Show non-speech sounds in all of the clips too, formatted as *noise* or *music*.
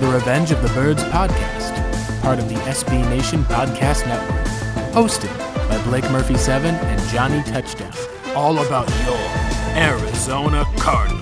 The Revenge of the Birds podcast, part of the SB Nation Podcast Network, hosted by Blake Murphy 7 and Johnny Touchdown. All about your Arizona Cardinals.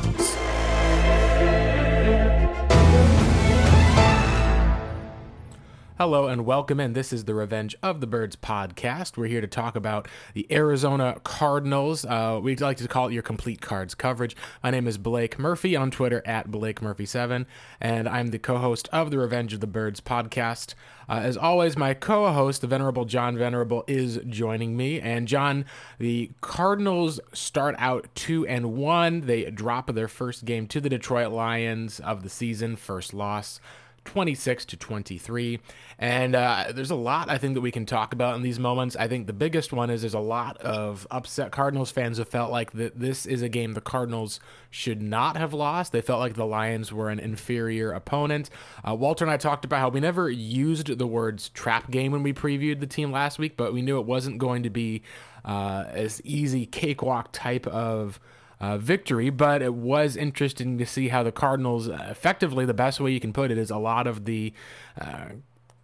Hello and welcome in. This is the Revenge of the Birds podcast. We're here to talk about the Arizona Cardinals. Uh, we'd like to call it your complete cards coverage. My name is Blake Murphy on Twitter at Blake Murphy7, and I'm the co host of the Revenge of the Birds podcast. Uh, as always, my co host, the Venerable John Venerable, is joining me. And John, the Cardinals start out 2 and 1. They drop their first game to the Detroit Lions of the season, first loss. 26 to 23. And uh, there's a lot I think that we can talk about in these moments. I think the biggest one is there's a lot of upset Cardinals fans who felt like that this is a game the Cardinals should not have lost. They felt like the Lions were an inferior opponent. Uh, Walter and I talked about how we never used the words trap game when we previewed the team last week, but we knew it wasn't going to be uh, as easy cakewalk type of uh, victory, but it was interesting to see how the Cardinals, uh, effectively, the best way you can put it is a lot of the, uh,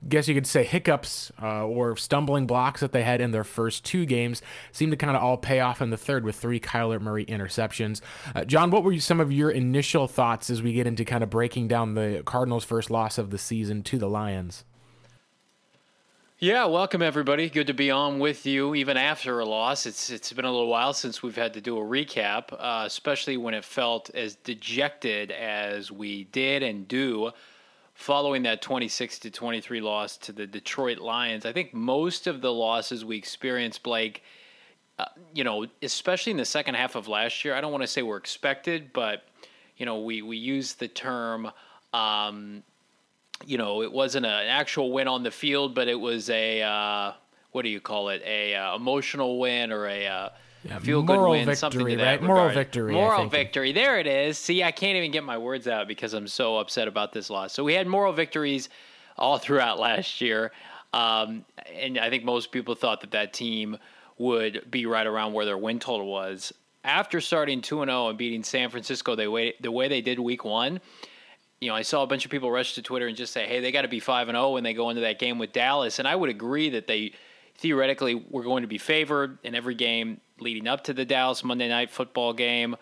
guess you could say, hiccups uh, or stumbling blocks that they had in their first two games seemed to kind of all pay off in the third with three Kyler Murray interceptions. Uh, John, what were some of your initial thoughts as we get into kind of breaking down the Cardinals' first loss of the season to the Lions? Yeah, welcome everybody. Good to be on with you even after a loss. It's it's been a little while since we've had to do a recap, uh, especially when it felt as dejected as we did and do following that 26 to 23 loss to the Detroit Lions. I think most of the losses we experienced, Blake, uh, you know, especially in the second half of last year, I don't want to say we were expected, but you know, we we use the term um, you know, it wasn't a, an actual win on the field, but it was a uh, what do you call it? A uh, emotional win or a uh, yeah, feel good win, victory, something to right? that Moral victory. Moral victory. There it is. See, I can't even get my words out because I'm so upset about this loss. So we had moral victories all throughout last year, um, and I think most people thought that that team would be right around where their win total was. After starting two and zero and beating San Francisco the way the way they did Week One you know, I saw a bunch of people rush to Twitter and just say, "Hey, they got to be five and zero when they go into that game with Dallas." And I would agree that they theoretically were going to be favored in every game leading up to the Dallas Monday Night Football game.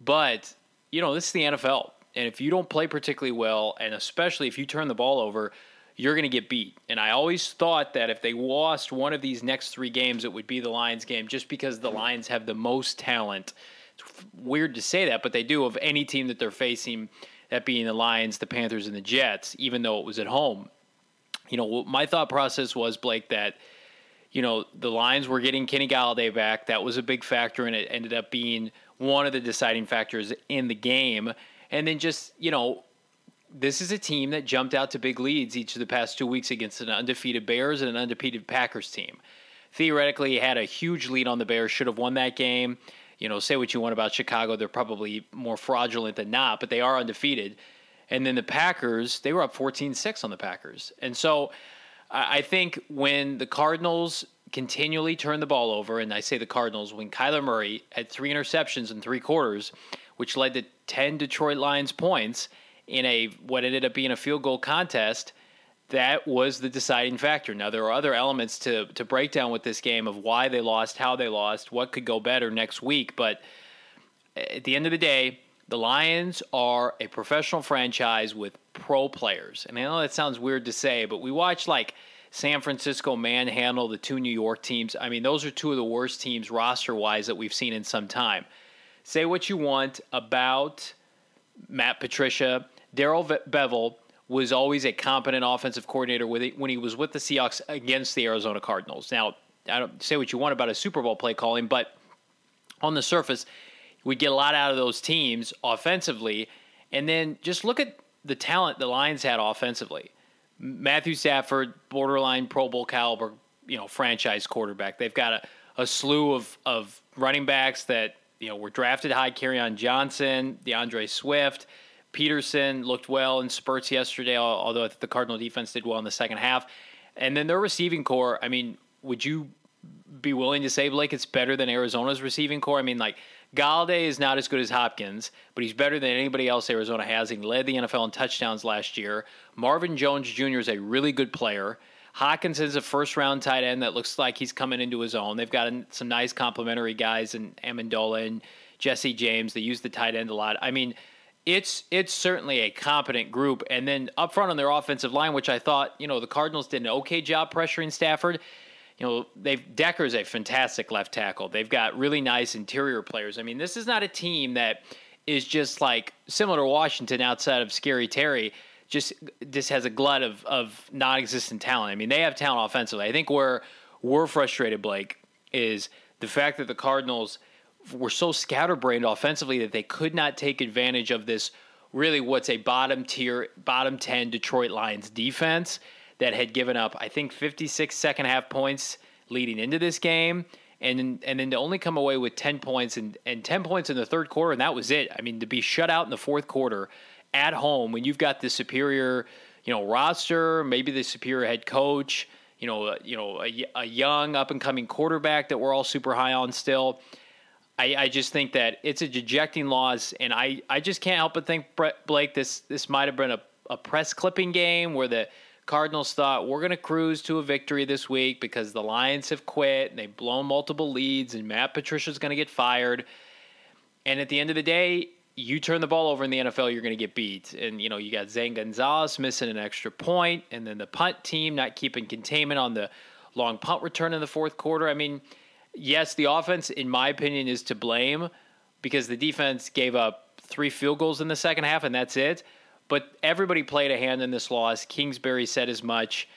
But you know, this is the NFL, and if you don't play particularly well, and especially if you turn the ball over, you're going to get beat. And I always thought that if they lost one of these next three games, it would be the Lions game, just because the Lions have the most talent. It's weird to say that, but they do of any team that they're facing that being the Lions, the Panthers, and the Jets, even though it was at home. You know, my thought process was, Blake, that, you know, the Lions were getting Kenny Golladay back. That was a big factor, and it ended up being one of the deciding factors in the game. And then just, you know, this is a team that jumped out to big leads each of the past two weeks against an undefeated Bears and an undefeated Packers team. Theoretically, had a huge lead on the Bears, should have won that game you know, say what you want about Chicago, they're probably more fraudulent than not, but they are undefeated. And then the Packers, they were up 14 6 on the Packers. And so I think when the Cardinals continually turn the ball over, and I say the Cardinals, when Kyler Murray had three interceptions in three quarters, which led to 10 Detroit Lions points in a what ended up being a field goal contest, that was the deciding factor. Now there are other elements to to break down with this game of why they lost, how they lost, what could go better next week, but at the end of the day, the Lions are a professional franchise with pro players. And I know that sounds weird to say, but we watch like San Francisco manhandle the two New York teams. I mean, those are two of the worst teams roster wise that we've seen in some time. Say what you want about Matt Patricia, Darrell Bevell was always a competent offensive coordinator with it when he was with the Seahawks against the Arizona Cardinals. Now, I don't say what you want about a Super Bowl play calling, but on the surface, we get a lot out of those teams offensively. And then just look at the talent the Lions had offensively. Matthew Stafford, borderline Pro Bowl caliber, you know, franchise quarterback. They've got a, a slew of, of running backs that, you know, were drafted high. Kerryon Johnson, D'Andre Swift, Peterson looked well in spurts yesterday, although the Cardinal defense did well in the second half. And then their receiving core, I mean, would you be willing to say, Blake, it's better than Arizona's receiving core? I mean, like, Golladay is not as good as Hopkins, but he's better than anybody else Arizona has. He led the NFL in touchdowns last year. Marvin Jones Jr. is a really good player. Hockenson is a first round tight end that looks like he's coming into his own. They've got some nice complementary guys in Amendola and Jesse James. They use the tight end a lot. I mean, it's it's certainly a competent group. And then up front on their offensive line, which I thought, you know, the Cardinals did an okay job pressuring Stafford you know, they've Decker's a fantastic left tackle. They've got really nice interior players. I mean, this is not a team that is just like similar to Washington outside of Scary Terry. Just just has a glut of of non-existent talent. I mean, they have talent offensively. I think where we're frustrated, Blake, is the fact that the Cardinals were so scatterbrained offensively that they could not take advantage of this really what's a bottom tier, bottom 10 Detroit Lions defense that had given up, I think, 56 second half points leading into this game. And, and then to only come away with 10 points and, and 10 points in the third quarter, and that was it. I mean, to be shut out in the fourth quarter at home when you've got the superior, you know, roster, maybe the superior head coach, you know, you know, a, a young up and coming quarterback that we're all super high on still. I, I, just think that it's a dejecting loss, and I, I just can't help but think Blake this this might have been a, a press clipping game where the Cardinals thought we're going to cruise to a victory this week because the Lions have quit and they've blown multiple leads and Matt Patricia's going to get fired. And at the end of the day, you turn the ball over in the NFL, you're going to get beat. And, you know, you got Zane Gonzalez missing an extra point, and then the punt team not keeping containment on the long punt return in the fourth quarter. I mean, yes, the offense, in my opinion, is to blame because the defense gave up three field goals in the second half, and that's it. But everybody played a hand in this loss. Kingsbury said as much.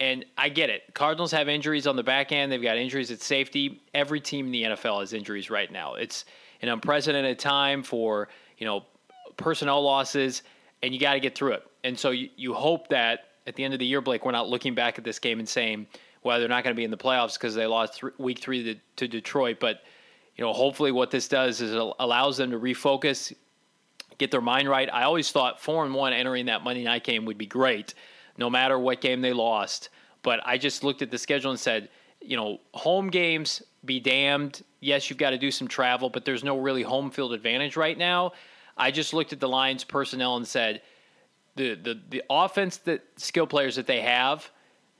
And I get it. Cardinals have injuries on the back end. They've got injuries at safety. Every team in the NFL has injuries right now. It's an unprecedented time for, you know, personnel losses, and you got to get through it. And so you, you hope that at the end of the year, Blake, we're not looking back at this game and saying, well, they're not going to be in the playoffs because they lost th- week three to, to Detroit. But, you know, hopefully what this does is it allows them to refocus, get their mind right. I always thought four and one entering that Monday night game would be great, no matter what game they lost. But I just looked at the schedule and said, you know, home games be damned. Yes, you've got to do some travel, but there's no really home field advantage right now. I just looked at the Lions personnel and said, the the the offense that skill players that they have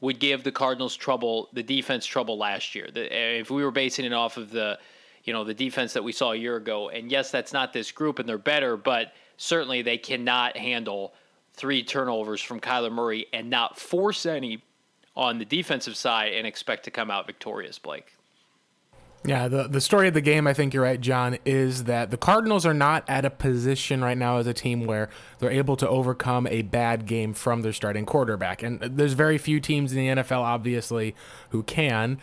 would give the Cardinals trouble, the defense trouble last year. The, if we were basing it off of the you know the defense that we saw a year ago. And yes, that's not this group, and they're better, but certainly they cannot handle three turnovers from Kyler Murray and not force any on the defensive side and expect to come out victorious. Blake. Yeah, the, the story of the game, I think you're right, John, is that the Cardinals are not at a position right now as a team where they're able to overcome a bad game from their starting quarterback. And there's very few teams in the NFL, obviously, who can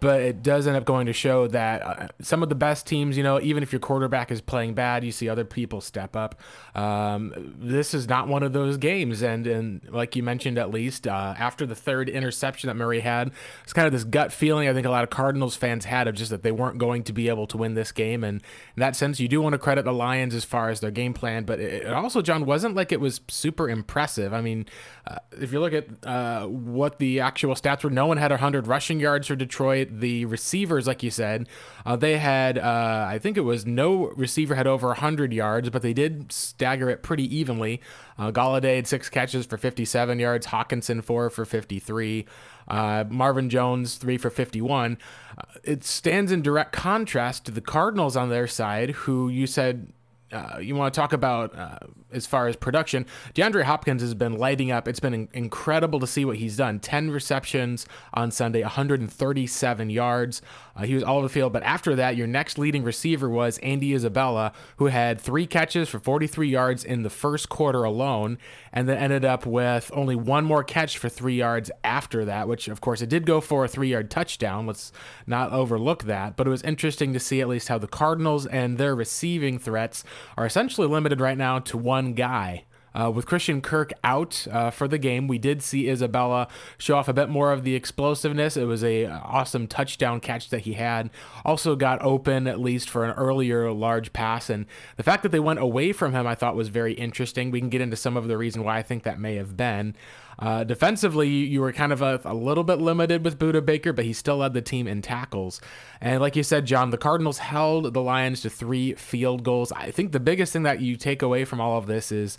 but it does end up going to show that uh, some of the best teams, you know, even if your quarterback is playing bad, you see other people step up. Um, this is not one of those games, and and like you mentioned, at least uh, after the third interception that Murray had, it's kind of this gut feeling I think a lot of Cardinals fans had of just that they weren't going to be able to win this game, and in that sense, you do want to credit the Lions as far as their game plan, but it, also, John, wasn't like it was super impressive. I mean, uh, if you look at uh, what the actual stats were, no one had 100 rushing yards for Detroit the receivers, like you said, uh, they had, uh, I think it was no receiver had over 100 yards, but they did stagger it pretty evenly. Uh, Golladay had six catches for 57 yards, Hockenson four for 53, uh, Marvin Jones three for 51. Uh, it stands in direct contrast to the Cardinals on their side, who you said uh, you want to talk about uh, as far as production, DeAndre Hopkins has been lighting up. It's been in- incredible to see what he's done. 10 receptions on Sunday, 137 yards. Uh, he was all over the field. But after that, your next leading receiver was Andy Isabella, who had three catches for 43 yards in the first quarter alone, and then ended up with only one more catch for three yards after that, which, of course, it did go for a three yard touchdown. Let's not overlook that. But it was interesting to see at least how the Cardinals and their receiving threats are essentially limited right now to one guy. Uh, with Christian Kirk out uh, for the game, we did see Isabella show off a bit more of the explosiveness. It was a uh, awesome touchdown catch that he had. Also got open at least for an earlier large pass, and the fact that they went away from him, I thought was very interesting. We can get into some of the reason why I think that may have been. Uh, defensively, you were kind of a, a, little bit limited with Budda Baker, but he still led the team in tackles. And like you said, John, the Cardinals held the Lions to three field goals. I think the biggest thing that you take away from all of this is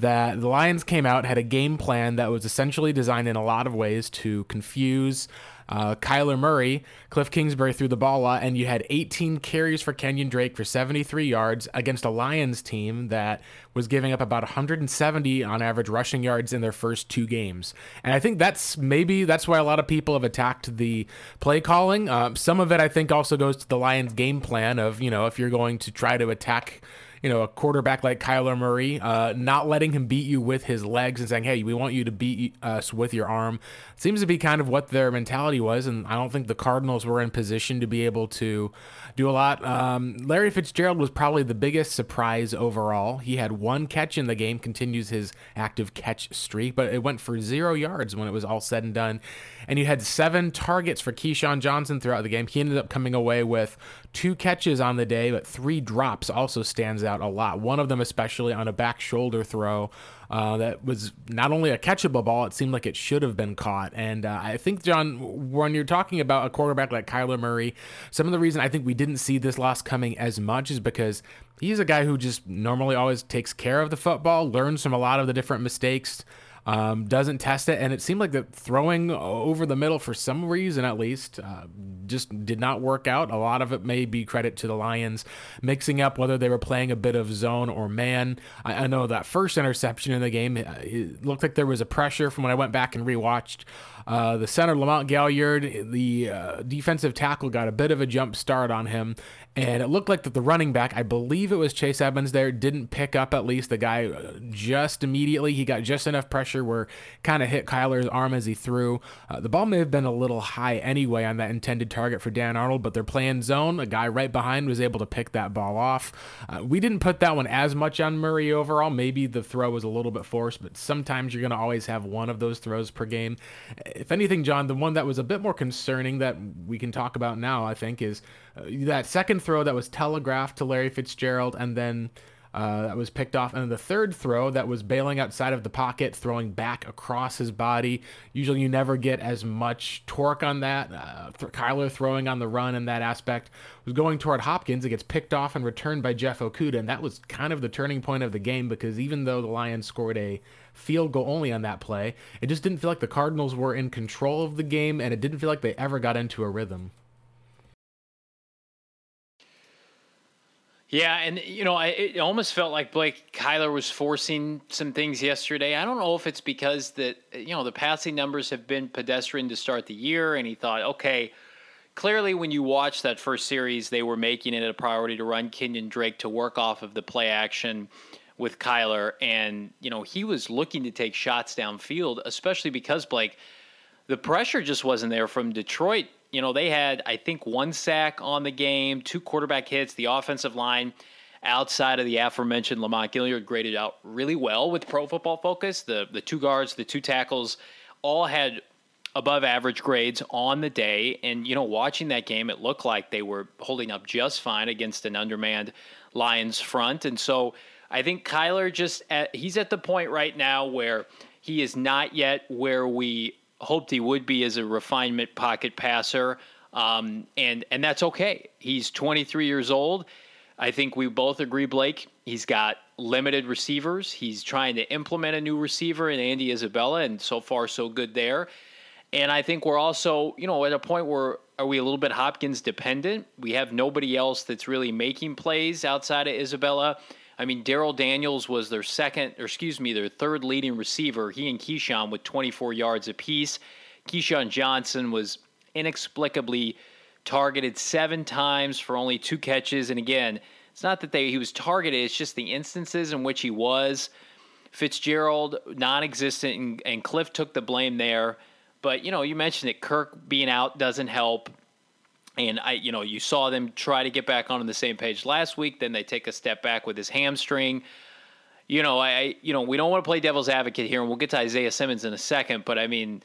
that the Lions came out, had a game plan that was essentially designed in a lot of ways to confuse uh, Kyler Murray, Cliff Kingsbury threw the ball and you had 18 carries for Kenyon Drake for 73 yards against a Lions team that was giving up about 170 on average rushing yards in their first two games. And I think that's maybe that's why a lot of people have attacked the play calling. Uh, some of it, I think, also goes to the Lions' game plan of you know if you're going to try to attack you know, a quarterback like Kyler Murray, uh, not letting him beat you with his legs and saying, "Hey, we want you to beat us with your arm," seems to be kind of what their mentality was. And I don't think the Cardinals were in position to be able to do a lot. Um, Larry Fitzgerald was probably the biggest surprise overall. He had one catch in the game, continues his active catch streak, but it went for zero yards when it was all said and done. And you had seven targets for KeeSean Johnson throughout the game. He ended up coming away with two catches on the day, but three drops also stands out a lot. One of them, especially on a back shoulder throw, uh, that was not only a catchable ball, it seemed like it should have been caught. And uh, I think, John, when you're talking about a quarterback like Kyler Murray, some of the reason I think we didn't see this loss coming as much is because he's a guy who just normally always takes care of the football, learns from a lot of the different mistakes um, doesn't test it, and it seemed like the throwing over the middle for some reason at least uh, just did not work out. A lot of it may be credit to the Lions mixing up whether they were playing a bit of zone or man. I, I know that first interception in the game, uh, it looked like there was a pressure from when I went back and rewatched. Uh, the center, Lamont Gaillard, the uh, defensive tackle, got a bit of a jump start on him, and it looked like that the running back, I believe it was Chase Edmonds there, didn't pick up at least the guy uh, just immediately. He got just enough pressure where kind of hit Kyler's arm as he threw. Uh, the ball may have been a little high anyway on that intended target for Dan Arnold, but they're playing zone. A guy right behind was able to pick that ball off. Uh, we didn't put that one as much on Murray overall. Maybe the throw was a little bit forced, but sometimes you're going to always have one of those throws per game. If anything, John, the one that was a bit more concerning that we can talk about now, I think, is uh, that second throw that was telegraphed to Larry Fitzgerald and then uh, that was picked off. And the third throw that was bailing outside of the pocket, throwing back across his body. Usually you never get as much torque on that. Uh, Kyler throwing on the run in that aspect was going toward Hopkins. It gets picked off and returned by Jeff Okudah. And that was kind of the turning point of the game because even though the Lions scored a field goal only on that play, it just didn't feel like the Cardinals were in control of the game and it didn't feel like they ever got into a rhythm. Yeah, and you know, it almost felt like Blake Kyler was forcing some things yesterday. I don't know if it's because that you know the passing numbers have been pedestrian to start the year, and he thought, okay, clearly when you watch that first series, they were making it a priority to run Kenyon Drake to work off of the play action with Kyler, and you know he was looking to take shots downfield, especially because Blake, the pressure just wasn't there from Detroit you know, they had, I think, one sack on the game, two quarterback hits. The offensive line outside of the aforementioned Lamont Gaillard graded out really well with Pro Football Focus. The the two guards, the two tackles, all had above average grades on the day. And you know, watching that game, it looked like they were holding up just fine against an undermanned Lions front. And so I think Kyler just at, he's at the point right now where he is not yet where we hoped he would be as a refinement pocket passer, um, and and that's okay. He's 23 years old. I think we both agree, Blake. He's got limited receivers. He's trying to implement a new receiver in Andy Isabella, and so far so good there. And I think we're also, you know, at a point where are we a little bit Hopkins dependent? We have nobody else that's really making plays outside of Isabella. I mean, Darrell Daniels was their second, or excuse me, their third leading receiver. He and KeeSean with 24 yards apiece. KeeSean Johnson was inexplicably targeted seven times for only two catches. And again, it's not that they, he was targeted, it's just the instances in which he was. Fitzgerald, non existent, and, and Cliff took the blame there. But, you know, you mentioned that Kirk being out doesn't help. And I, you know, you saw them try to get back on the same page last week. Then they take a step back with his hamstring. You know, I, you know, we don't want to play devil's advocate here, and we'll get to Isaiah Simmons in a second. But I mean,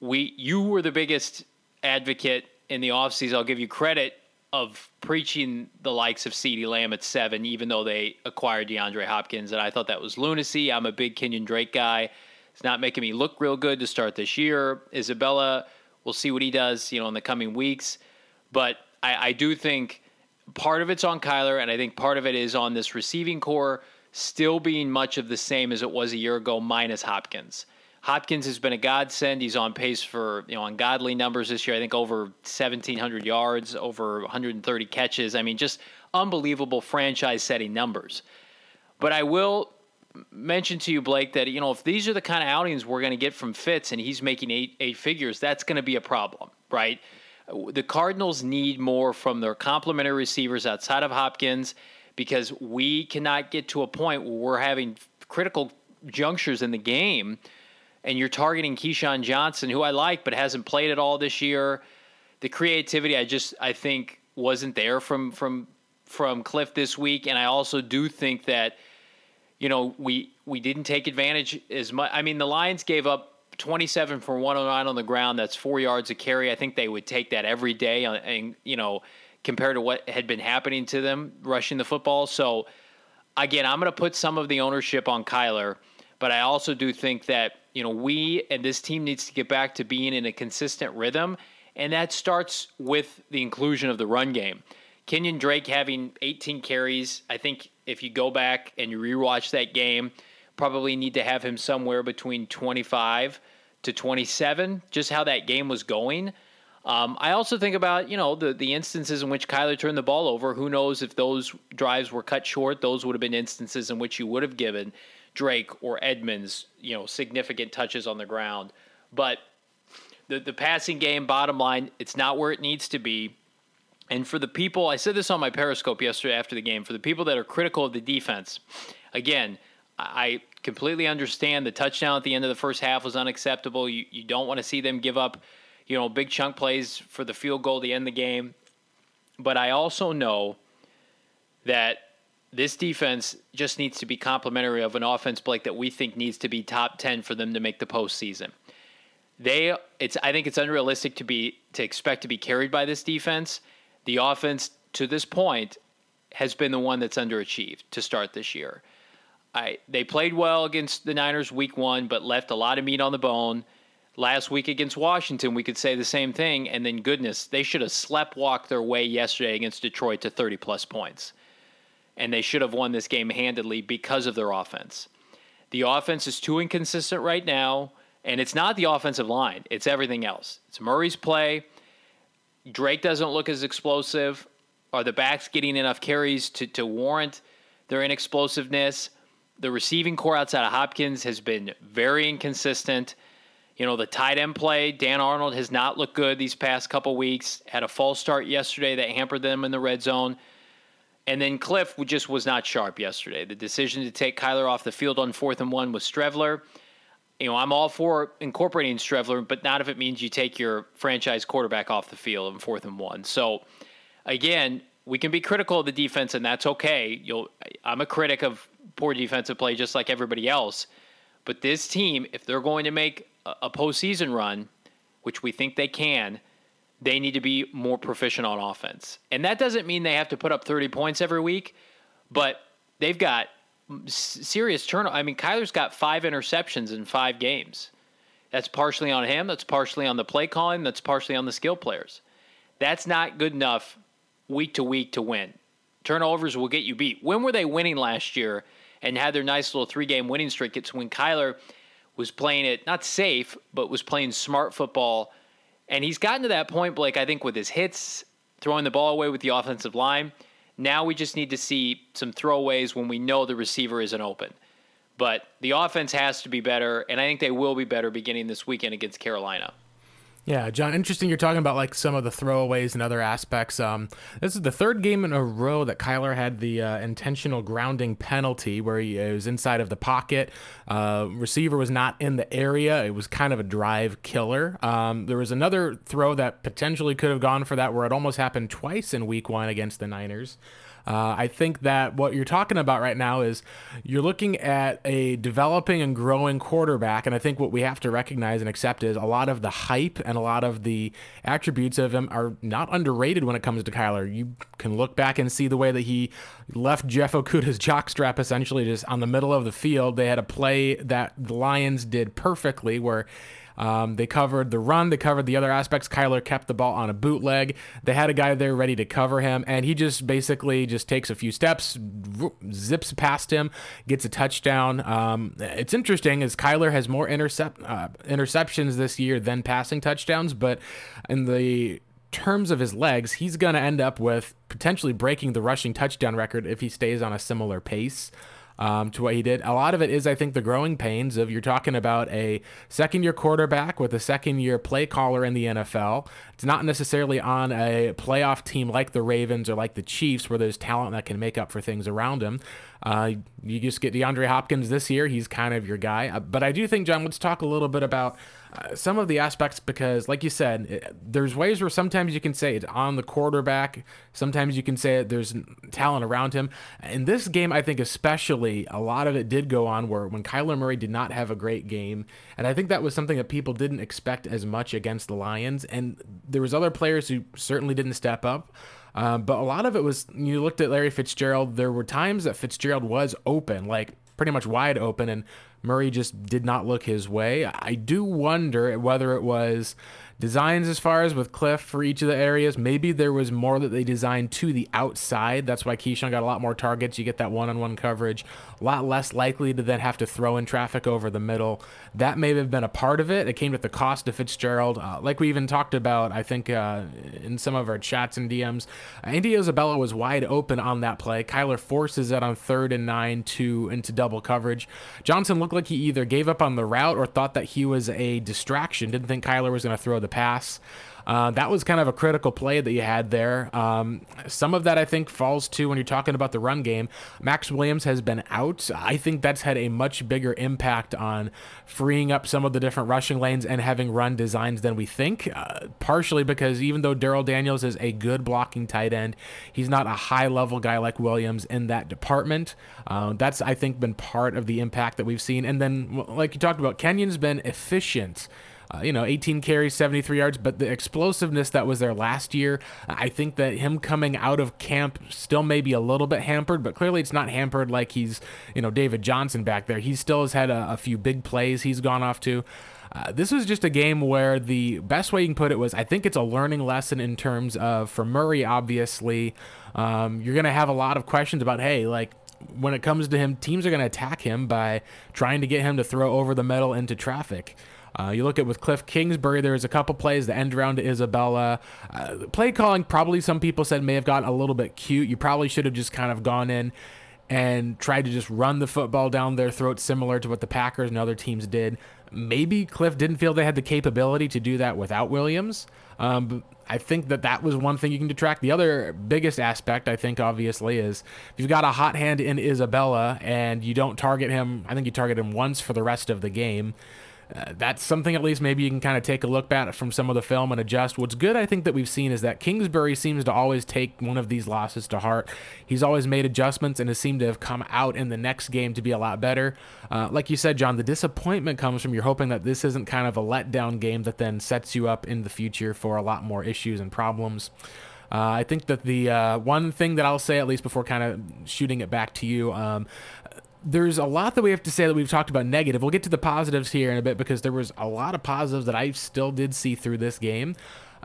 we, you were the biggest advocate in the offseason. I'll give you credit of preaching the likes of CeeDee Lamb at seven, even though they acquired DeAndre Hopkins, and I thought that was lunacy. I'm a big Kenyon Drake guy. It's not making me look real good to start this year. Isabella, we'll see what he does, you know, in the coming weeks. But I, I do think part of it's on Kyler, and I think part of it is on this receiving core still being much of the same as it was a year ago, minus Hopkins. Hopkins has been a godsend. He's on pace for you know ungodly numbers this year. I think over 1,700 yards, over 130 catches. I mean, just unbelievable franchise-setting numbers. But I will mention to you, Blake, that you know if these are the kind of outings we're going to get from Fitz, and he's making eight eight figures, that's going to be a problem, right? The Cardinals need more from their complementary receivers outside of Hopkins because we cannot get to a point where we're having critical junctures in the game and you're targeting KeeSean Johnson, who I like but hasn't played at all this year. The creativity, I just I think wasn't there from from from Cliff this week, and I also do think that you know we we didn't take advantage as much. I mean, the Lions gave up 27 for 109 on the ground. That's four yards a carry. I think they would take that every day, uh, and you know compared to what had been happening to them rushing the football. So again, I'm going to put some of the ownership on Kyler, but I also do think that you know, we and this team needs to get back to being in a consistent rhythm, and that starts with the inclusion of the run game. Kenyon Drake having 18 carries, I think if you go back and you rewatch that game, probably need to have him somewhere between 25 to 27, just how that game was going. Um, I also think about you know the the instances in which Kyler turned the ball over. Who knows if those drives were cut short? Those would have been instances in which you would have given Drake or Edmonds, you know, significant touches on the ground. But the the passing game, bottom line, it's not where it needs to be. And for the people, I said this on my Periscope yesterday after the game. For the people that are critical of the defense, again, I completely understand the touchdown at the end of the first half was unacceptable. You you don't want to see them give up, you know, big chunk plays for the field goal to end the game. But I also know that this defense just needs to be complementary of an offense, Blake, that we think needs to be top ten for them to make the postseason. They, it's I think it's unrealistic to be to expect to be carried by this defense. The offense to this point has been the one that's underachieved to start this year. I they played well against the Niners week one, but left a lot of meat on the bone. Last week against Washington, we could say the same thing, and then goodness, they should have slept walked their way yesterday against Detroit to 30 plus points and they should have won this game handedly because of their offense. The offense is too inconsistent right now, and it's not the offensive line, it's everything else. It's Murray's play. Drake doesn't look as explosive. Are the backs getting enough carries to, to warrant their inexplosiveness? The receiving core outside of Hopkins has been very inconsistent. You know, the tight end play, Dan Arnold has not looked good these past couple weeks. Had a false start yesterday that hampered them in the red zone. And then Cliff just was not sharp yesterday. The decision to take Kyler off the field on fourth and one was Streveler. You know, I'm all for incorporating Streveler, but not if it means you take your franchise quarterback off the field in fourth and one. So, again, we can be critical of the defense, and that's okay. You'll, I'm a critic of poor defensive play, just like everybody else. But this team, if they're going to make a postseason run, which we think they can, they need to be more proficient on offense. And that doesn't mean they have to put up 30 points every week, but they've got serious turnover. I mean, Kyler's got five interceptions in five games. That's partially on him. That's partially on the play calling. That's partially on the skill players. That's not good enough week to week to win. Turnovers will get you beat. When were they winning last year and had their nice little three game winning streak? It's when Kyler was playing it not safe, but was playing smart football and he's gotten to that point, Blake, I think, with his hits, throwing the ball away with the offensive line. Now we just need to see some throwaways when we know the receiver isn't open. But the offense has to be better, and I think they will be better beginning this weekend against Carolina. Yeah, John, interesting. You're talking about like some of the throwaways and other aspects. Um, this is the third game in a row that Kyler had the uh, intentional grounding penalty where he was inside of the pocket. Uh, receiver was not in the area. It was kind of a drive killer. Um, there was another throw that potentially could have gone for that where it almost happened twice in week one against the Niners. Uh, I think that what you're talking about right now is you're looking at a developing and growing quarterback, and I think what we have to recognize and accept is a lot of the hype and a lot of the attributes of him are not underrated when it comes to Kyler. You can look back and see the way that he left Jeff Okudah's *laughs* jockstrap essentially just on the middle of the field. They had a play that the Lions did perfectly where um, they covered the run, they covered the other aspects. Kyler kept the ball on a bootleg. They had a guy there ready to cover him, and he just basically just takes a few steps, zips past him, gets a touchdown. Um, it's interesting as Kyler has more intercept uh, interceptions this year than passing touchdowns, but in the terms of his legs, he's going to end up with potentially breaking the rushing touchdown record if he stays on a similar pace um, to what he did. A lot of it is, I think, the growing pains of you're talking about a second year quarterback with a second year play caller in the NFL. It's not necessarily on a playoff team like the Ravens or like the Chiefs where there's talent that can make up for things around him. Uh, you just get DeAndre Hopkins this year. He's kind of your guy. Uh, but I do think, John, let's talk a little bit about uh, some of the aspects because, like you said, it, there's ways where sometimes you can say it's on the quarterback. Sometimes you can say it, there's talent around him. In this game, I think especially a lot of it did go on where when Kyler Murray did not have a great game, and I think that was something that people didn't expect as much against the Lions. And there was other players who certainly didn't step up. Um, but a lot of it was you looked at Larry Fitzgerald. There were times that Fitzgerald was open, like pretty much wide open, and Murray just did not look his way. I do wonder whether it was designs as far as with Cliff for each of the areas. Maybe there was more that they designed to the outside. That's why KeeSean got a lot more targets. You get that one on one coverage, a lot less likely to then have to throw in traffic over the middle. That may have been a part of it. It came at the cost of Fitzgerald. Uh, like we even talked about, I think, uh, in some of our chats and DMs, Andy Isabella was wide open on that play. Kyler forces it on third and nine to into double coverage. Johnson looked like he either gave up on the route or thought that he was a distraction, didn't think Kyler was going to throw the pass. Uh, that was kind of a critical play that you had there. Um, some of that I think falls to when you're talking about the run game. Maxx Williams has been out. I think that's had a much bigger impact on freeing up some of the different rushing lanes and having run designs than we think. Uh, partially because even though Darrell Daniels is a good blocking tight end, he's not a high level guy like Williams in that department. Uh, that's I think been part of the impact that we've seen. And then, like you talked about, Kenyon's been efficient uh, you know, 18 carries, 73 yards, but the explosiveness that was there last year, I think that him coming out of camp still may be a little bit hampered, but clearly it's not hampered like he's, you know, David Johnson back there. He still has had a, a few big plays he's gone off to. Uh, this was just a game where the best way you can put it was I think it's a learning lesson in terms of, for Murray, obviously, um, you're going to have a lot of questions about, hey, like, when it comes to him, teams are going to attack him by trying to get him to throw over the middle into traffic. Uh, you look at with Cliff Kingsbury, there's a couple plays, the end around to Isabella. Uh, play calling, probably some people said may have gotten a little bit cute. You probably should have just kind of gone in and tried to just run the football down their throat, similar to what the Packers and other teams did. Maybe Cliff didn't feel they had the capability to do that without Williams. Um, I think that that was one thing you can detract. The other biggest aspect, I think, obviously, is if you've got a hot hand in Isabella and you don't target him, I think you target him once for the rest of the game. Uh, that's something at least maybe you can kind of take a look at from some of the film and adjust. What's good, I think, that we've seen is that Kingsbury seems to always take one of these losses to heart. He's always made adjustments and has seemed to have come out in the next game to be a lot better. Uh, like you said, John, the disappointment comes from you're hoping that this isn't kind of a letdown game that then sets you up in the future for a lot more issues and problems. Uh, I think that the uh, one thing that I'll say, at least before kind of shooting it back to you, um, there's a lot that we have to say that we've talked about negative. We'll get to the positives here in a bit because there was a lot of positives that I still did see through this game.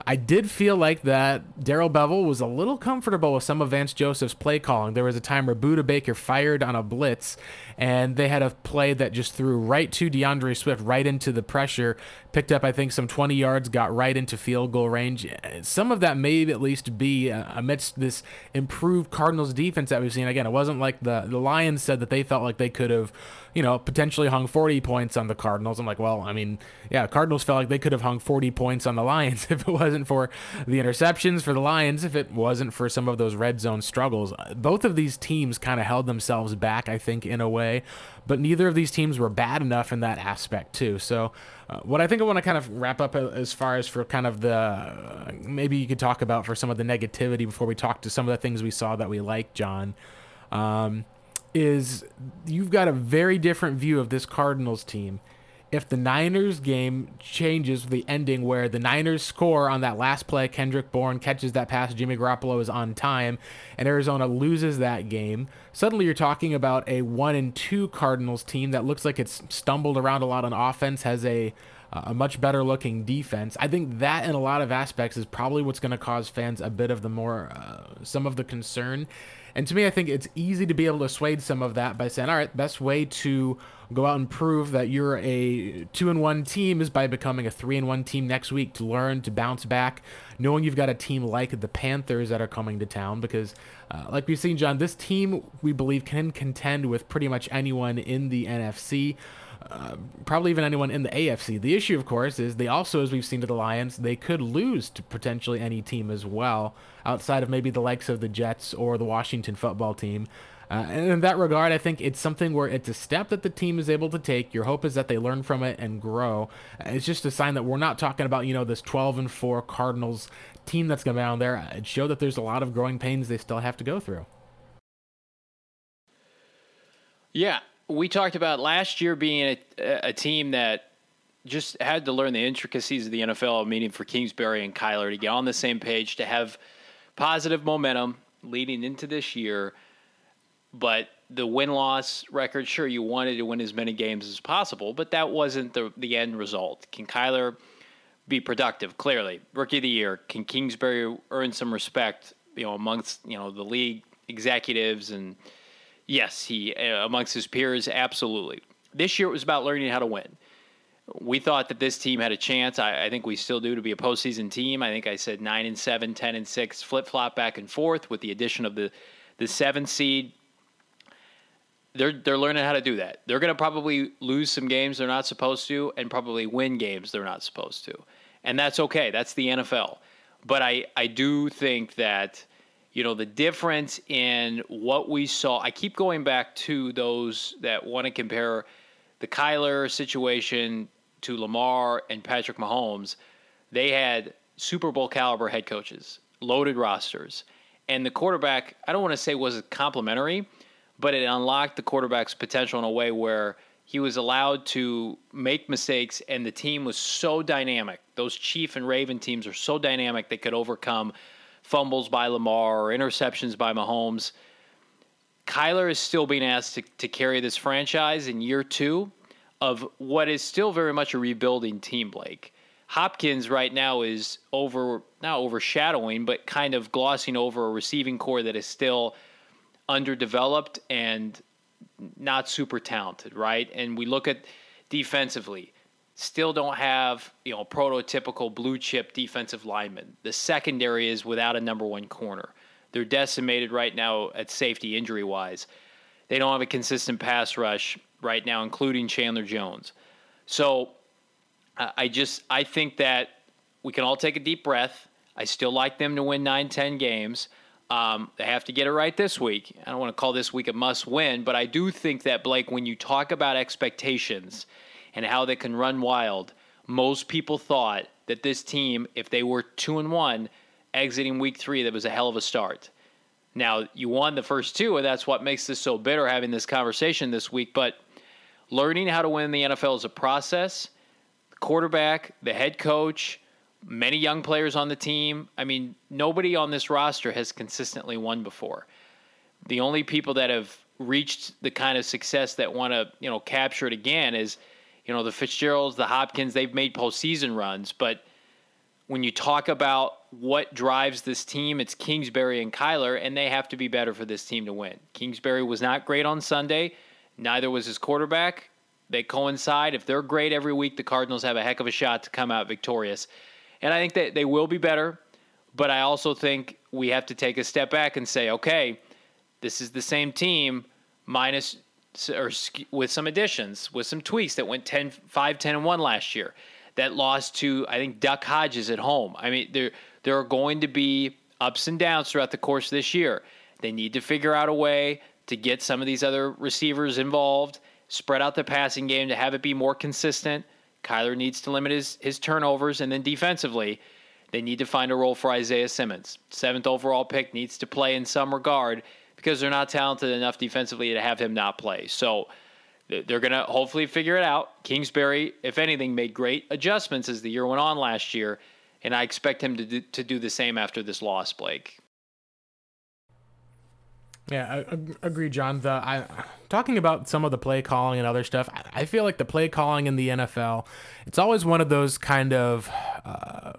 I did feel like that Darrell Bevell was a little comfortable with some of Vance Joseph's play calling. There was a time where Budda Baker fired on a blitz, and they had a play that just threw right to D'Andre Swift, right into the pressure, picked up, I think, some 20 yards, got right into field goal range. Some of that may at least be uh, amidst this improved Cardinals defense that we've seen. Again, it wasn't like the, the Lions said that they felt like they could have you know, potentially hung 40 points on the Cardinals. I'm like, well, I mean, yeah, Cardinals felt like they could have hung 40 points on the Lions *laughs* if it wasn't for the interceptions for the Lions, if it wasn't for some of those red zone struggles. Both of these teams kind of held themselves back, I think, in a way, but neither of these teams were bad enough in that aspect, too. So, uh, what I think I want to kind of wrap up as far as for kind of the uh, maybe you could talk about for some of the negativity before we talk to some of the things we saw that we like, John. Um, is you've got a very different view of this Cardinals team if the Niners game changes the ending where the Niners score on that last play, Kendrick Bourne catches that pass, Jimmy Garoppolo is on time, and Arizona loses that game, suddenly you're talking about a one and two Cardinals team that looks like it's stumbled around a lot on offense, has a a much better looking defense. I think that in a lot of aspects is probably what's going to cause fans a bit of the more uh, some of the concern. And to me, I think it's easy to be able to assuage some of that by saying, all right, best way to go out and prove that you're a two and one team is by becoming a three and one team next week to learn to bounce back, knowing you've got a team like the Panthers that are coming to town. Because, uh, like we've seen, John, this team we believe can contend with pretty much anyone in the NFC. Uh, probably even anyone in the AFC. The issue, of course, is they also, as we've seen to the Lions, they could lose to potentially any team as well, outside of maybe the likes of the Jets or the Washington football team. Uh, and in that regard, I think it's something where it's a step that the team is able to take. Your hope is that they learn from it and grow. It's just a sign that we're not talking about, you know, this 12 and 4 Cardinals team that's going to be down there. It showed that there's a lot of growing pains they still have to go through. Yeah, we talked about last year being a, a team that just had to learn the intricacies of the NFL, meaning for Kingsbury and Kyler to get on the same page, to have positive momentum leading into this year – but the win loss record, sure, you wanted to win as many games as possible, but that wasn't the, the end result. Can Kyler be productive? Clearly, rookie of the year. Can Kingsbury earn some respect, you know, amongst you know the league executives and yes, he uh, amongst his peers, absolutely. This year it was about learning how to win. We thought that this team had a chance. I, I think we still do to be a postseason team. I think I said nine and seven, 10 and six, flip flop back and forth with the addition of the the seven seed they're they're learning how to do that. They're going to probably lose some games they're not supposed to, and probably win games they're not supposed to, and that's okay. That's the NFL. But I I do think that you know the difference in what we saw. I keep going back to those that want to compare the Kyler situation to Lamar and Patrick Mahomes. They had Super Bowl caliber head coaches, loaded rosters, and the quarterback. I don't want to say was complimentary but it unlocked the quarterback's potential in a way where he was allowed to make mistakes, and the team was so dynamic. Those Chief and Raven teams are so dynamic they could overcome fumbles by Lamar or interceptions by Mahomes. Kyler is still being asked to, to carry this franchise in year two of what is still very much a rebuilding team, Blake. Hopkins right now is over, not overshadowing, but kind of glossing over a receiving core that is still – underdeveloped and not super talented, right? And we look at defensively, still don't have, you know, prototypical blue chip defensive linemen. The secondary is without a number one corner. They're decimated right now at safety injury wise. They don't have a consistent pass rush right now, including Chandler Jones. So I just I think that we can all take a deep breath. I still like them to win 9, 10 games. Um, they have to get it right this week. I don't want to call this week a must win, but I do think that, Blake, when you talk about expectations and how they can run wild, most people thought that this team, if they were 2 and 1 exiting week three, that was a hell of a start. Now, you won the first two, and that's what makes this so bitter having this conversation this week. But learning how to win in the NFL is a process. The quarterback, the head coach, many young players on the team. I mean, nobody on this roster has consistently won before. The only people that have reached the kind of success that want to, you know, capture it again is, you know, the Fitzgeralds, the Hopkins, they've made postseason runs. But when you talk about what drives this team, it's Kingsbury and Kyler, and they have to be better for this team to win. Kingsbury was not great on Sunday, neither was his quarterback. They coincide. If they're great every week, the Cardinals have a heck of a shot to come out victorious. And I think that they will be better, but I also think we have to take a step back and say, okay, this is the same team minus or with some additions, with some tweaks that went 10 5 10 and 1 last year. That lost to I think Duck Hodges at home. I mean, there there are going to be ups and downs throughout the course of this year. They need to figure out a way to get some of these other receivers involved, spread out the passing game to have it be more consistent. Kyler needs to limit his, his turnovers, and then defensively, they need to find a role for Isaiah Simmons. Seventh overall pick needs to play in some regard because they're not talented enough defensively to have him not play. So they're going to hopefully figure it out. Kingsbury, if anything, made great adjustments as the year went on last year, and I expect him to do, to do the same after this loss, Blake. Yeah, I, I agree, John. The I, talking about some of the play calling and other stuff, I, I feel like the play calling in the NFL, it's always one of those kind of uh,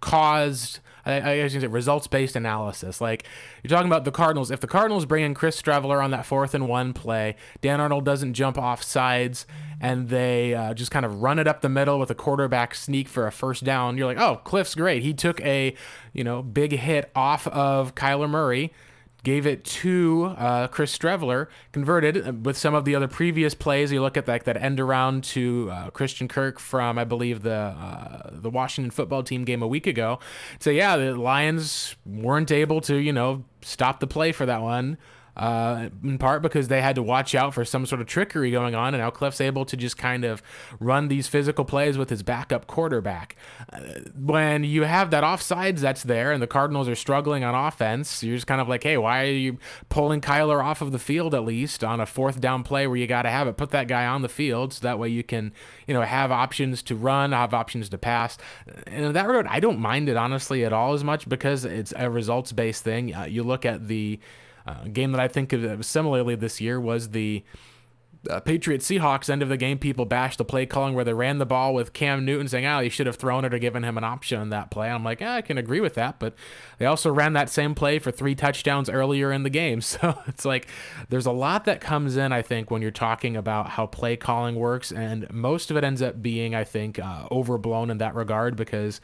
caused I, I say results based analysis. Like you're talking about the Cardinals. If the Cardinals bring in Chris Streveler on that fourth and one play, Dan Arnold doesn't jump off sides, and they uh, just kind of run it up the middle with a quarterback sneak for a first down. You're like, oh, Cliff's great. He took a you know big hit off of Kyler Murray gave it to uh, Chris Streveler, converted uh, with some of the other previous plays. You look at that that end around to uh, Christian Kirk from I believe the uh, the Washington football team game a week ago. So yeah, the Lions weren't able to you know stop the play for that one uh, in part because they had to watch out for some sort of trickery going on, and now Cliff's able to just kind of run these physical plays with his backup quarterback. Uh, when you have that offsides that's there, and the Cardinals are struggling on offense, you're just kind of like, hey, why are you pulling Kyler off of the field at least on a fourth down play where you got to have it? Put that guy on the field so that way you can, you know, have options to run, have options to pass. And in that regard, I don't mind it honestly at all as much because it's a results based thing. Uh, you look at the uh, game that I think of similarly this year was the uh, Seahawks end of the game. People bashed the play calling where they ran the ball with Cam Newton saying, "Oh, you should have thrown it or given him an option on that play." I'm like, eh, I can agree with that, but they also ran that same play for three touchdowns earlier in the game. *laughs* So it's like there's a lot that comes in. I think when you're talking about how play calling works, and most of it ends up being, I think, uh, overblown in that regard because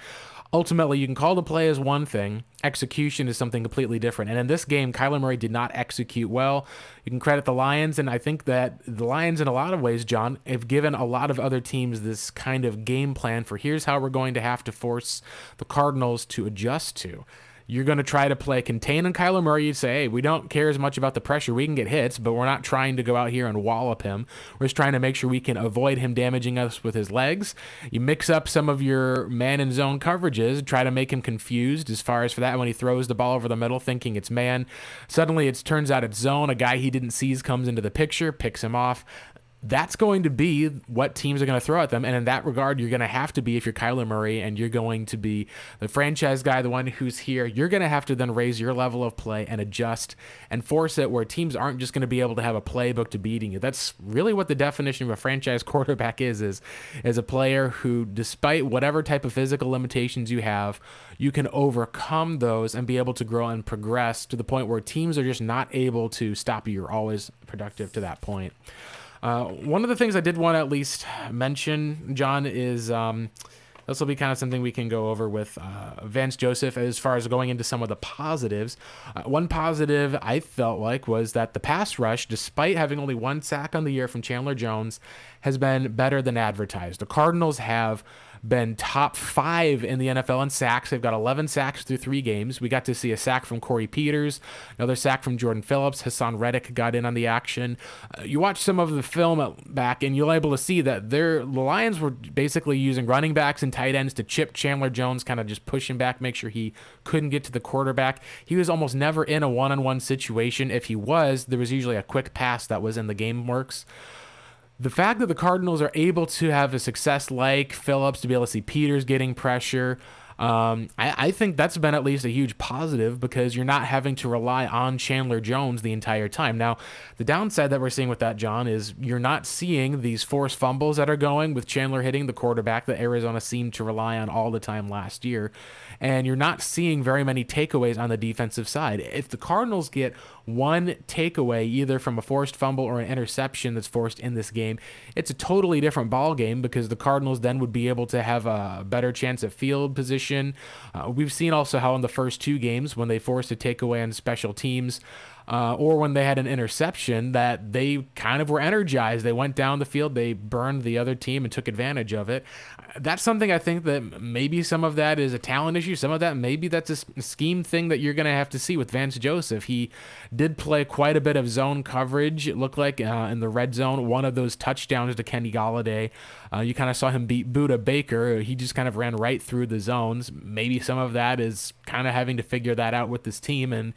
ultimately you can call the play as one thing. Execution is something completely different. And in this game kyler murray did not execute well. You can credit the lions and i think that the lions in a lot of ways john have given a lot of other teams this kind of game plan for here's how we're going to have to force the cardinals to adjust to you're going to try to play contain and Kyler Murray. You'd say, hey, we don't care as much about the pressure. We can get hits, but we're not trying to go out here and wallop him. We're just trying to make sure we can avoid him damaging us with his legs. You mix up some of your man and zone coverages, try to make him confused as far as for that when he throws the ball over the middle, thinking it's man. Suddenly it turns out it's zone. A guy he didn't see comes into the picture, picks him off that's going to be what teams are going to throw at them. And in that regard, you're going to have to be, if you're Kyler Murray and you're going to be the franchise guy, the one who's here, you're going to have to then raise your level of play and adjust and force it where teams aren't just going to be able to have a playbook to beating you. That's really what the definition of a franchise *laughs* quarterback is, is, is a player who, despite whatever type of physical limitations you have, you can overcome those and be able to grow and progress to the point where teams are just not able to stop you. You're always productive to that point. Uh, one of the things I did want to at least mention, John, is um, this will be kind of something we can go over with uh, Vance Joseph as far as going into some of the positives. Uh, one positive I felt like was that the pass rush, despite having only one sack on the year from Chandler Jones, has been better than advertised. The Cardinals have been top five in the NFL in sacks. They've got 11 sacks through three games. We got to see a sack from Corey Peters, another sack from Jordan Phillips. Haason Reddick got in on the action. Uh, you watch some of the film back, and you're able to see that the Lions were basically using running backs and tight ends to chip Chandler Jones, kind of just push him back, make sure he couldn't get to the quarterback. He was almost never in a one on one situation. If he was, there was usually a quick pass that was in the game works the fact that the Cardinals are able to have a success like Phillips to be able to see Peters getting pressure, um, I, I, think that's been at least a huge positive because you're not having to rely on Chandler Jones the entire time. Now, the downside that we're seeing with that, John, is you're not seeing these forced fumbles that are going with Chandler hitting the quarterback that Arizona seemed to rely on all the time last year. And you're not seeing very many takeaways on the defensive side. If the Cardinals get one takeaway, either from a forced fumble or an interception that's forced in this game, it's a totally different ball game because the Cardinals then would be able to have a better chance at field position. Uh, we've seen also how in the first two games when they forced a takeaway on special teams, uh, or when they had an interception that they kind of were energized. They went down the field, they burned the other team and took advantage of it. That's something I think that maybe some of that is a talent issue. Some of that maybe that's a scheme thing that you're going to have to see with Vance Joseph. He did play quite a bit of zone coverage. It looked like uh, in the red zone, one of those touchdowns to Kenny Golladay. Uh, you kind of saw him beat Budda Baker. He just kind of ran right through the zones. Maybe some of that is kind of having to figure that out with this team and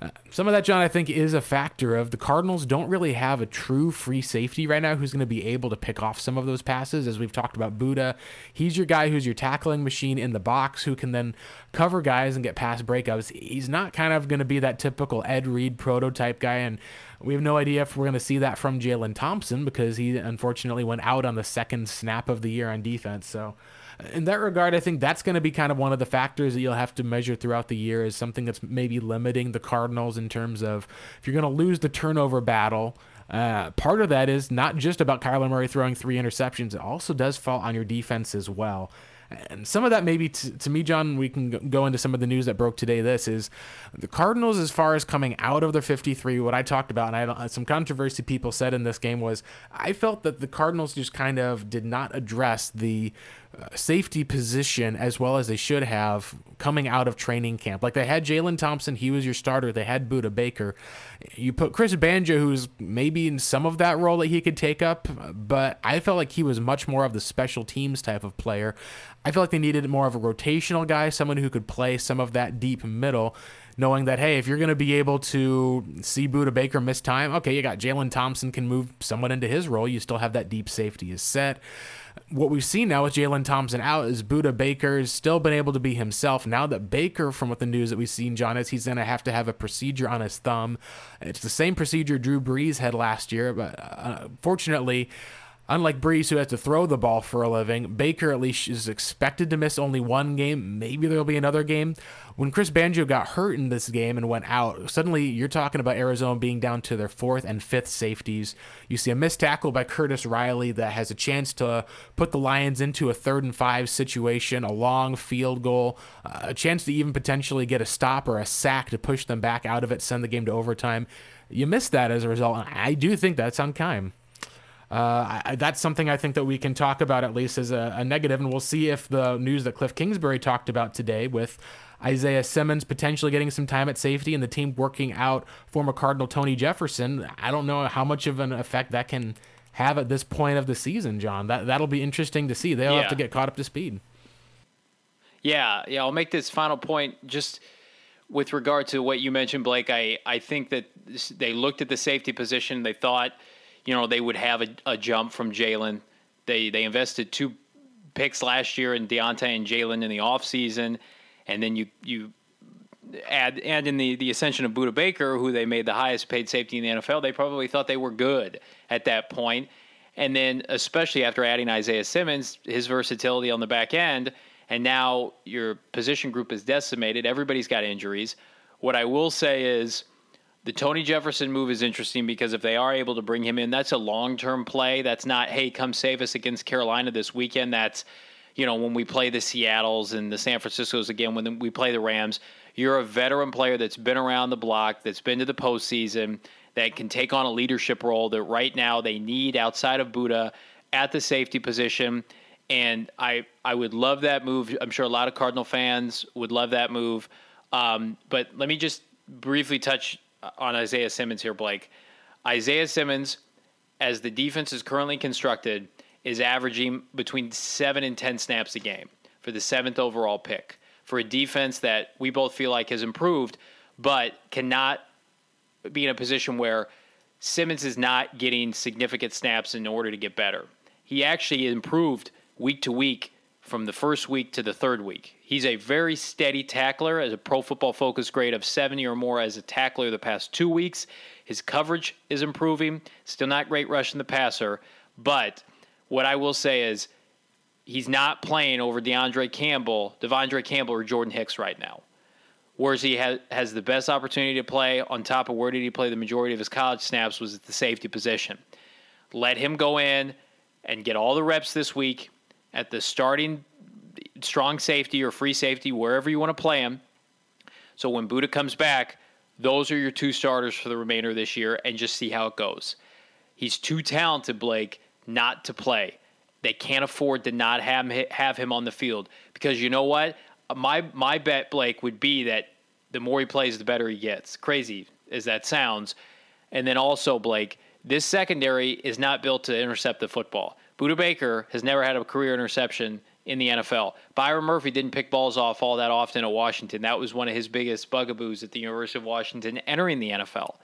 Uh, some of that, John, I think is a factor of the Cardinals don't really have a true free safety right now who's going to be able to pick off some of those passes. As we've talked about, Budda, he's your guy who's your tackling machine in the box who can then cover guys and get pass breakups. He's not kind of going to be that typical Ed Reed prototype guy, and we have no idea if we're going to see that from Jalen Thompson because he unfortunately went out on the second snap of the year on defense. So in that regard, I think that's going to be kind of one of the factors that you'll have to measure throughout the year is something that's maybe limiting the Cardinals in terms of if you're going to lose the turnover battle. Uh, part of that is not just about Kyler Murray throwing three interceptions. It also does fall on your defense as well. And some of that, maybe t- to me, John, we can go into some of the news that broke today. This is the Cardinals, as far as coming out of their 53. What I talked about, and I some controversy people said in this game was I felt that the Cardinals just kind of did not address the safety position as well as they should have coming out of training camp. Like they had Jalen Thompson, he was your starter. They had Budda Baker. You put Chris Banjo, who's maybe in some of that role that he could take up, but I felt like he was much more of the special teams type of player. I feel like they needed more of a rotational guy, someone who could play some of that deep middle knowing that hey, if you're going to be able to see Budda Baker miss time, okay, you got Jalen Thompson can move somewhat into his role. You still have that deep safety is set what we've seen now with Jalen Thompson out is Budda Baker's still been able to be himself. Now that Baker, from what the news that we've seen, John, is he's going to have to have a procedure on his thumb. It's the same procedure Drew Brees had last year, but uh, fortunately, Unlike Brees, who has to throw the ball for a living, Baker at least is expected to miss only one game. Maybe there'll be another game. When Chris Banjo got hurt in this game and went out, suddenly you're talking about Arizona being down to their fourth and fifth safeties. You see a missed tackle by Curtis Riley that has a chance to put the Lions into a third and five situation, a long field goal, uh, a chance to even potentially get a stop or a sack to push them back out of it, send the game to overtime. You missed that as a result, and I do think that's on Keim uh, I, that's something I think that we can talk about at least as a, a, negative, and we'll see if the news that Cliff Kingsbury talked about today with Isaiah Simmons potentially getting some time at safety and the team working out former Cardinal Tony Jefferson. I don't know how much of an effect that can have at this point of the season, John. That that'll be interesting to see. They'll yeah. have to get caught up to speed. Yeah, yeah. I'll make this final point just with regard to what you mentioned, Blake. I I think that they looked at the safety position. They thought you know, they would have a, a jump from Jalen. They they invested two picks last year in Deionte and Jalen in the offseason. And then you you add add in the, the ascension of Budda Baker, who they made the highest paid safety in the NFL, they probably thought they were good at that point. And then especially after adding Isaiah Simmons, his versatility on the back end, and now your position group is decimated. Everybody's got injuries. What I will say is the Tony Jefferson move is interesting because if they are able to bring him in, that's a long term play. That's not, hey, come save us against Carolina this weekend. That's, you know, when we play the Seattles and the San Franciscos again, when we play the Rams. You're a veteran player that's been around the block, that's been to the postseason, that can take on a leadership role that right now they need outside of Budda at the safety position. And I, I would love that move. I'm sure a lot of Cardinal fans would love that move. Um, but let me just briefly touch on Isaiah Simmons here, Blake. Isaiah Simmons, as the defense is currently constructed, is averaging between seven and 10 snaps a game for the seventh overall pick. For a defense that we both feel like has improved, but cannot be in a position where Simmons is not getting significant snaps in order to get better. He actually improved week to week from the first week to the third week. He's a very steady tackler as a pro football focus grade of 70 or more as a tackler the past two weeks. His coverage is improving. Still not great rushing the passer, but what I will say is he's not playing over DeAndre Campbell, De'Vondre Campbell, or Jordan Hicks right now. Whereas he has the best opportunity to play on top of where did he play the majority of his college snaps was at the safety position. Let him go in and get all the reps this week at the starting strong safety or free safety, wherever you want to play him. So when Budda comes back, those are your two starters for the remainder of this year and just see how it goes. He's too talented, Blake, not to play. They can't afford to not have him, have him on the field because you know what? My my bet, Blake, would be that the more he plays, the better he gets. Crazy as that sounds. And then also, Blake, this secondary is not built to intercept the football. Budda Baker has never had a career interception in the NFL. Byron Murphy didn't pick balls off all that often at Washington. That was one of his biggest bugaboos at the University of Washington entering the NFL.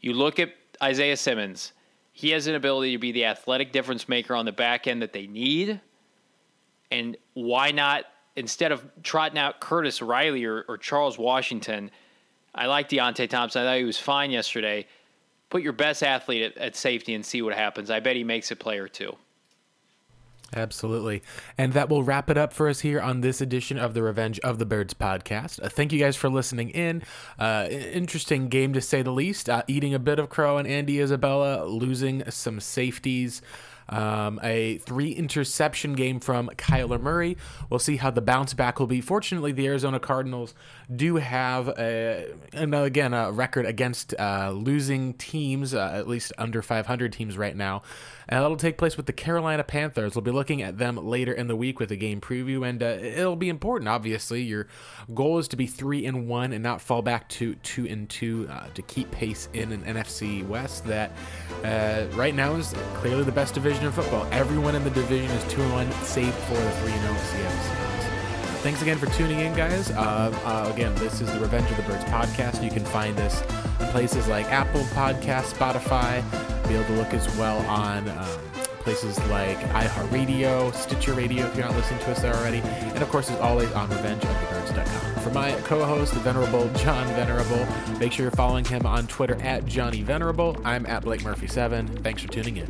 You look at Isaiah Simmons, he has an ability to be the athletic difference maker on the back end that they need. And why not, instead of trotting out Curtis Riley or, or Charles Washington, I like Deionte Thompson. I thought he was fine yesterday. Put your best athlete at, at safety and see what happens. I bet he makes a play or two. Absolutely. And that will wrap it up for us here on this edition of the Revenge of the Birds podcast. Uh, thank you guys for listening in. Uh, interesting game to say the least. Uh, eating a bit of crow and Andy Isabella, losing some safeties. Um, a three interception game from Kyler Murray. We'll see how the bounce back will be. Fortunately, the Arizona Cardinals do have, a, and again, a record against uh, losing teams, uh, at least under 500 teams right now. And that'll take place with the Carolina Panthers. We'll be looking at them later in the week with a game preview, and uh, it'll be important. Obviously, your goal is to be three and one and not fall back to two and two uh, to keep pace in an NFC West that uh, right now is clearly the best division in football. Everyone in the division is two and one, save for the three and zero. Thanks again for tuning in, guys. Uh, uh, again, this is the Revenge of the Birds podcast. You can find us in places like Apple Podcast, Spotify be able to look as well on um, places like iHeartRadio, Stitcher Radio if you're not listening to us there already, and of course, as always, on RevengeOfTheBirds.com. For my co-host, the Venerable John Venerable, make sure you're following him on Twitter at Johnny Venerable. I'm at Blake Murphy7. Thanks for tuning in.